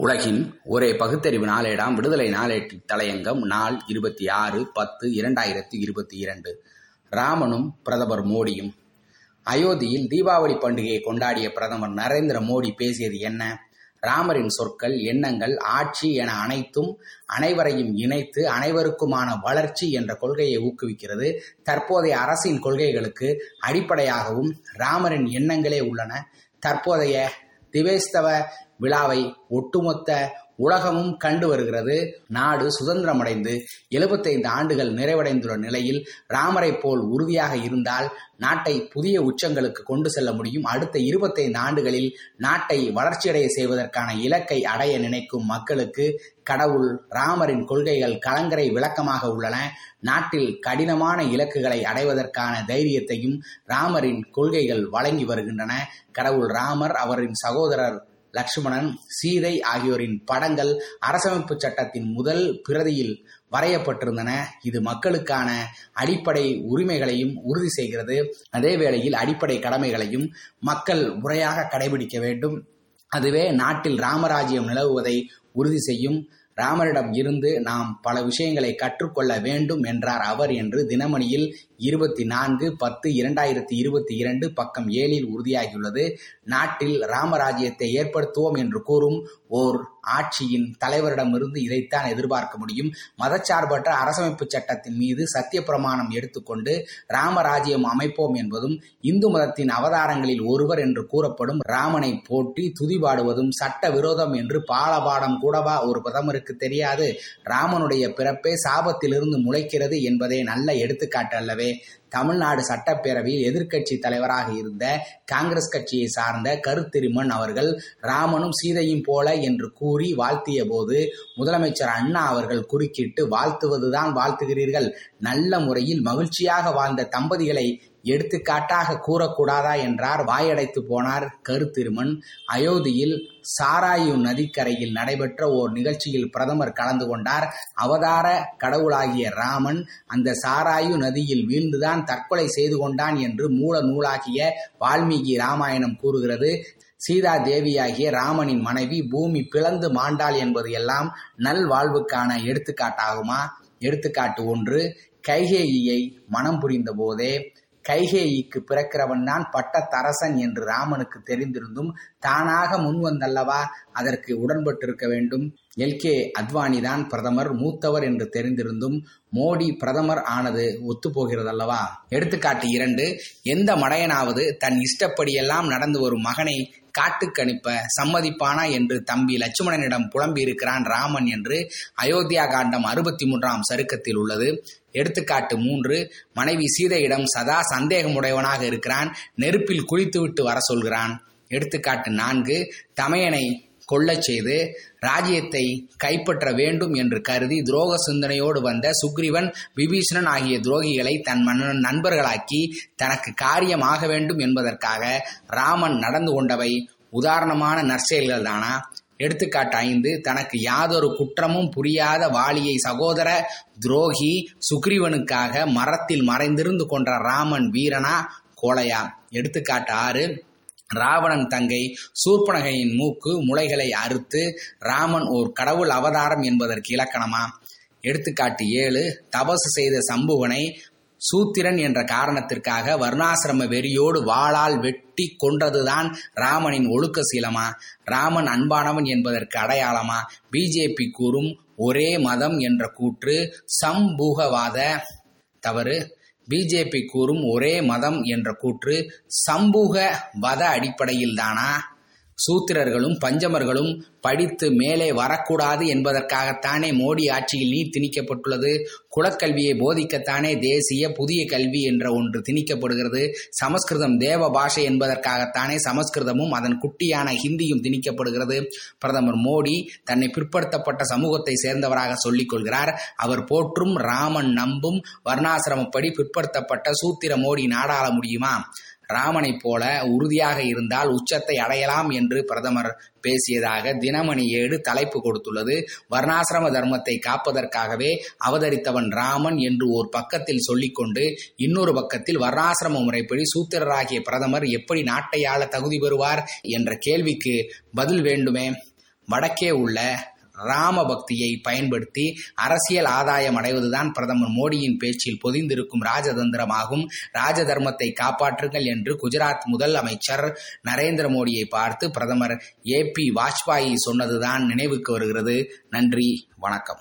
உலகின் ஒரே பகுத்தறிவு நாளேடாம் விடுதலை நாளேட்டு தலையங்கம் நாள் இருபத்தி ஆறு பத்து இரண்டாயிரத்தி இருபத்தி இரண்டு. ராமனும் பிரதமர் மோடியும். அயோத்தியில் தீபாவளி பண்டிகையை கொண்டாடிய பிரதமர் நரேந்திர மோடி பேசியது என்ன? ராமரின் சொற்கள் எண்ணங்கள் ஆட்சி என அனைத்தும் அனைவரையும் இணைத்து அனைவருக்குமான வளர்ச்சி என்ற கொள்கையை ஊக்குவிக்கிறது. தற்போதைய அரசின் கொள்கைகளுக்கு அடிப்படையாகவும் ராமரின் எண்ணங்களே உள்ளன. தற்போதைய திவேஸ்தவ விழாவை ஒட்டுமொத்த உலகமும் கண்டு வருகிறது. நாடு சுதந்திரமடைந்து எழுபத்தைந்து ஆண்டுகள் நிறைவடைந்துள்ள நிலையில் ராமரை போல் உறுதியாக இருந்தால் நாட்டை புதிய உச்சங்களுக்கு கொண்டு செல்ல முடியும். அடுத்த இருபத்தைந்து ஆண்டுகளில் நாட்டை வளர்ச்சியடைய செய்வதற்கான இலக்கை அடைய நினைக்கும் மக்களுக்கு கடவுள் ராமரின் கொள்கைகள் கலங்கரை விளக்கமாக உள்ளன. நாட்டில் கடினமான இலக்குகளை அடைவதற்கான தைரியத்தையும் ராமரின் கொள்கைகள் வழங்கி வருகின்றன. கடவுள் ராமர் அவரின் சகோதரர் லக்ஷ்மணன் சீதை ஆகியோரின் படங்கள் அரசமைப்பு சட்டத்தின் முதல் பிரதியில் வரையப்பட்டிருந்தன. இது மக்களுக்கான அடிப்படை உரிமைகளையும் உறுதி செய்கிறது. அதே வேளையில் அடிப்படை கடமைகளையும் மக்கள் முறையாக கடைபிடிக்க வேண்டும். அதுவே நாட்டில் ராமராஜ்யம் நிலவுவதை உறுதி செய்யும் ராமரிடம் இருந்து நாம் பல விஷயங்களை கற்றுக்கொள்ள வேண்டும் என்றார் அவர் என்று தினமணியில் இருபத்தி நான்கு பத்து இரண்டாயிரத்தி இருபத்தி இரண்டு பக்கம் ஏழில் உறுதியாகியுள்ளது. நாட்டில் ராமராஜ்யத்தை ஏற்படுத்துவோம் என்று கூறும் ஓர் ஆட்சியின் தலைவரிடமிருந்து இதைத்தான் எதிர்பார்க்க முடியும். மதச்சார்பற்ற அரசமைப்பு சட்டத்தின் மீது சத்திய பிரமாணம் எடுத்துக்கொண்டு ராமராஜ்யம் அமைப்போம் என்பதும் இந்து மதத்தின் அவதாரங்களில் ஒருவர் என்று கூறப்படும் ராமனை போற்றி துதிபாடுவதும் சட்ட விரோதம் என்று பாலபாடம் கூடவா ஒரு பிரதமருக்கு தெரியாது. ராமனுடைய பிறப்பே சாபத்திலிருந்து முளைக்கிறது என்பதே நல்ல எடுத்துக்காட்டு அல்லவே. தமிழ்நாடு சட்டப்பேரவையில் எதிர்க்கட்சி தலைவராக இருந்த காங்கிரஸ் கட்சியை சார்ந்த கருத்திருமன் அவர்கள் ராமனும் சீதையும் போல என்று கூறி வாழ்த்திய போது முதலமைச்சர் அண்ணா அவர்கள் குறுக்கிட்டு வாழ்த்துவதுதான் வாழ்த்துகிறீர்கள். நல்ல முறையில் மகிழ்ச்சியாக வாழ்ந்த தம்பதிகளை எடுத்துக்காட்டாக கூறக்கூடாதா? என்றார். வாயடைத்து போனார் கருத்திருமன். அயோத்தியில் சாராயு நதிக்கரையில் நடைபெற்ற ஓர் நிகழ்ச்சியில் பிரதமர் கலந்து கொண்டார். அவதார கடவுளாகிய ராமன் அந்த சாராயு நதியில் வீழ்ந்துதான் தற்கொலை செய்து கொண்டான் என்று மூல நூலாகிய வால்மீகி ராமாயணம் கூறுகிறது. சீதா தேவியாகிய ராமனின் மனைவி பூமி பிளந்து மாண்டாள் என்பது எல்லாம் நல்வாழ்வுக்கான எடுத்துக்காட்டாகுமா? எடுத்துக்காட்டு ஒன்று கைகேயியை மனம் புரிந்த போதே கைகேயிக்கு பிறக்கிறவன் தான் பட்டத்தரசன் என்று ராமனுக்கு தெரிந்திருந்தும் தானாக முன்வந்தல்லவா? அதற்கு உடன்பட்டிருக்க வேண்டும். எல். கே. அத்வானி தான் பிரதமர் மூத்தவர் என்று தெரிந்திருந்தும் மோடி பிரதமர் ஆனது ஒத்துப்போகிறதல்லவா? எடுத்துக்காட்டு இரண்டு எந்த மடையனாவது தன் இஷ்டப்படியெல்லாம் நடந்து வரும் மகனை காட்டுக்கணிப்ப சம்மதிப்பானா என்று தம்பி லட்சுமணனிடம் புலம்பியிருக்கிறான் ராமன் என்று அயோத்தியா காண்டம் அறுபத்தி மூன்றாம் சருக்கத்தில் உள்ளது. எடுத்துக்காட்டு மூன்று மனைவி சீதையிடம் சதா சந்தேகமுடையவனாக இருக்கிறான் நெருப்பில் குளித்துவிட்டு வர சொல்கிறான். எடுத்துக்காட்டு நான்கு தமையனை கொள்ளச் செய்து ராஜ்யத்தை கைப்பற்ற வேண்டும் என்று கருதி துரோக சிந்தனையோடு வந்த சுக்ரீவன் விபீஷணன் ஆகிய துரோகிகளை தன் மன்னன் நண்பர்களாக்கி தனக்கு காரியம் ஆக வேண்டும் என்பதற்காக ராமன் நடந்து கொண்டவை உதாரணமான நற்செயல்கள் தானா எடுத்துக்காட்டு ஐந்து தனக்கு யாதொரு குற்றமும் புரியாத வாலியை சகோதர துரோகி சுக்ரீவனுக்காக மரத்தில் மறைந்திருந்து கொன்ற ராமன் வீரனா? கோலையா எடுத்துக்காட்டு ஆறு ராவணன் தங்கை சூர்பனகையின் மூக்கு முளைகளை அறுத்து ராமன் ஓர் கடவுள் அவதாரம் என்பதற்கு இலக்கணமா? எடுத்துக்காட்டு ஏழு தபசு செய்த சம்புவனை சூத்திரன் என்ற காரணத்திற்காக வர்ணாசிரம வெறியோடு வாளால் வெட்டி கொன்றதுதான் ராமனின் ஒழுக்க சீலமா? ராமன் அன்பானவன் என்பதற்கு அடையாளமா? பிஜேபி கூறும் ஒரே மதம் என்ற கூற்று சம்பூகவாத தவறு. பிஜேபி கூறும் ஒரே மதம் என்ற கூற்று சம்பூக வத அடிப்படையில்தானா? சூத்திரர்களும் பஞ்சமர்களும் படித்து மேலே வரக்கூடாது என்பதற்காகத்தானே மோடி ஆட்சியில் நீர் திணிக்கப்பட்டுள்ளது? குலக்கல்வியை போதிக்கத்தானே தேசிய புதிய கல்வி என்ற ஒன்று திணிக்கப்படுகிறது. சமஸ்கிருதம் தேவ பாஷை என்பதற்காகத்தானே சமஸ்கிருதமும் அதன் குட்டியான ஹிந்தியும் திணிக்கப்படுகிறது. பிரதமர் மோடி தன்னை பிற்படுத்தப்பட்ட சமூகத்தை சேர்ந்தவராக சொல்லிக் கொள்கிறார். அவர் போற்றும் ராமன் நம்பும் வர்ணாசிரமப்படி பிற்படுத்தப்பட்ட சூத்திர மோடி நாடாள முடியுமா? ராமனைப் போல உறுதியாக இருந்தால் உச்சத்தை அடையலாம் என்று பிரதமர் பேசியதாக தினமணி ஏடு தலைப்பு கொடுத்துள்ளது. வர்ணாசிரம தர்மத்தை காப்பதற்காகவே அவதரித்தவன் ராமன் என்று ஒரு பக்கத்தில் சொல்லிக்கொண்டு இன்னொரு பக்கத்தில் வர்ணாசிரம முறைப்படி சூத்திரராகிய பிரதமர் எப்படி நாட்டை ஆள தகுதி பெறுவார் என்ற கேள்விக்கு பதில் வேண்டுமே. வடக்கே உள்ள ராம பக்தியை பயன்படுத்தி அரசியல் ஆதாயம் அடைவதுதான் பிரதமர் மோடியின் பேச்சில் பொதிந்திருக்கும் ராஜதந்திரமாகும். ராஜ தர்மத்தை காப்பாற்றுங்கள் என்று குஜராத் முதல் அமைச்சர் நரேந்திர மோடியை பார்த்து பிரதமர் ஏ பி வாஜ்பாயி சொன்னதுதான் நினைவுக்கு வருகிறது. நன்றி வணக்கம்.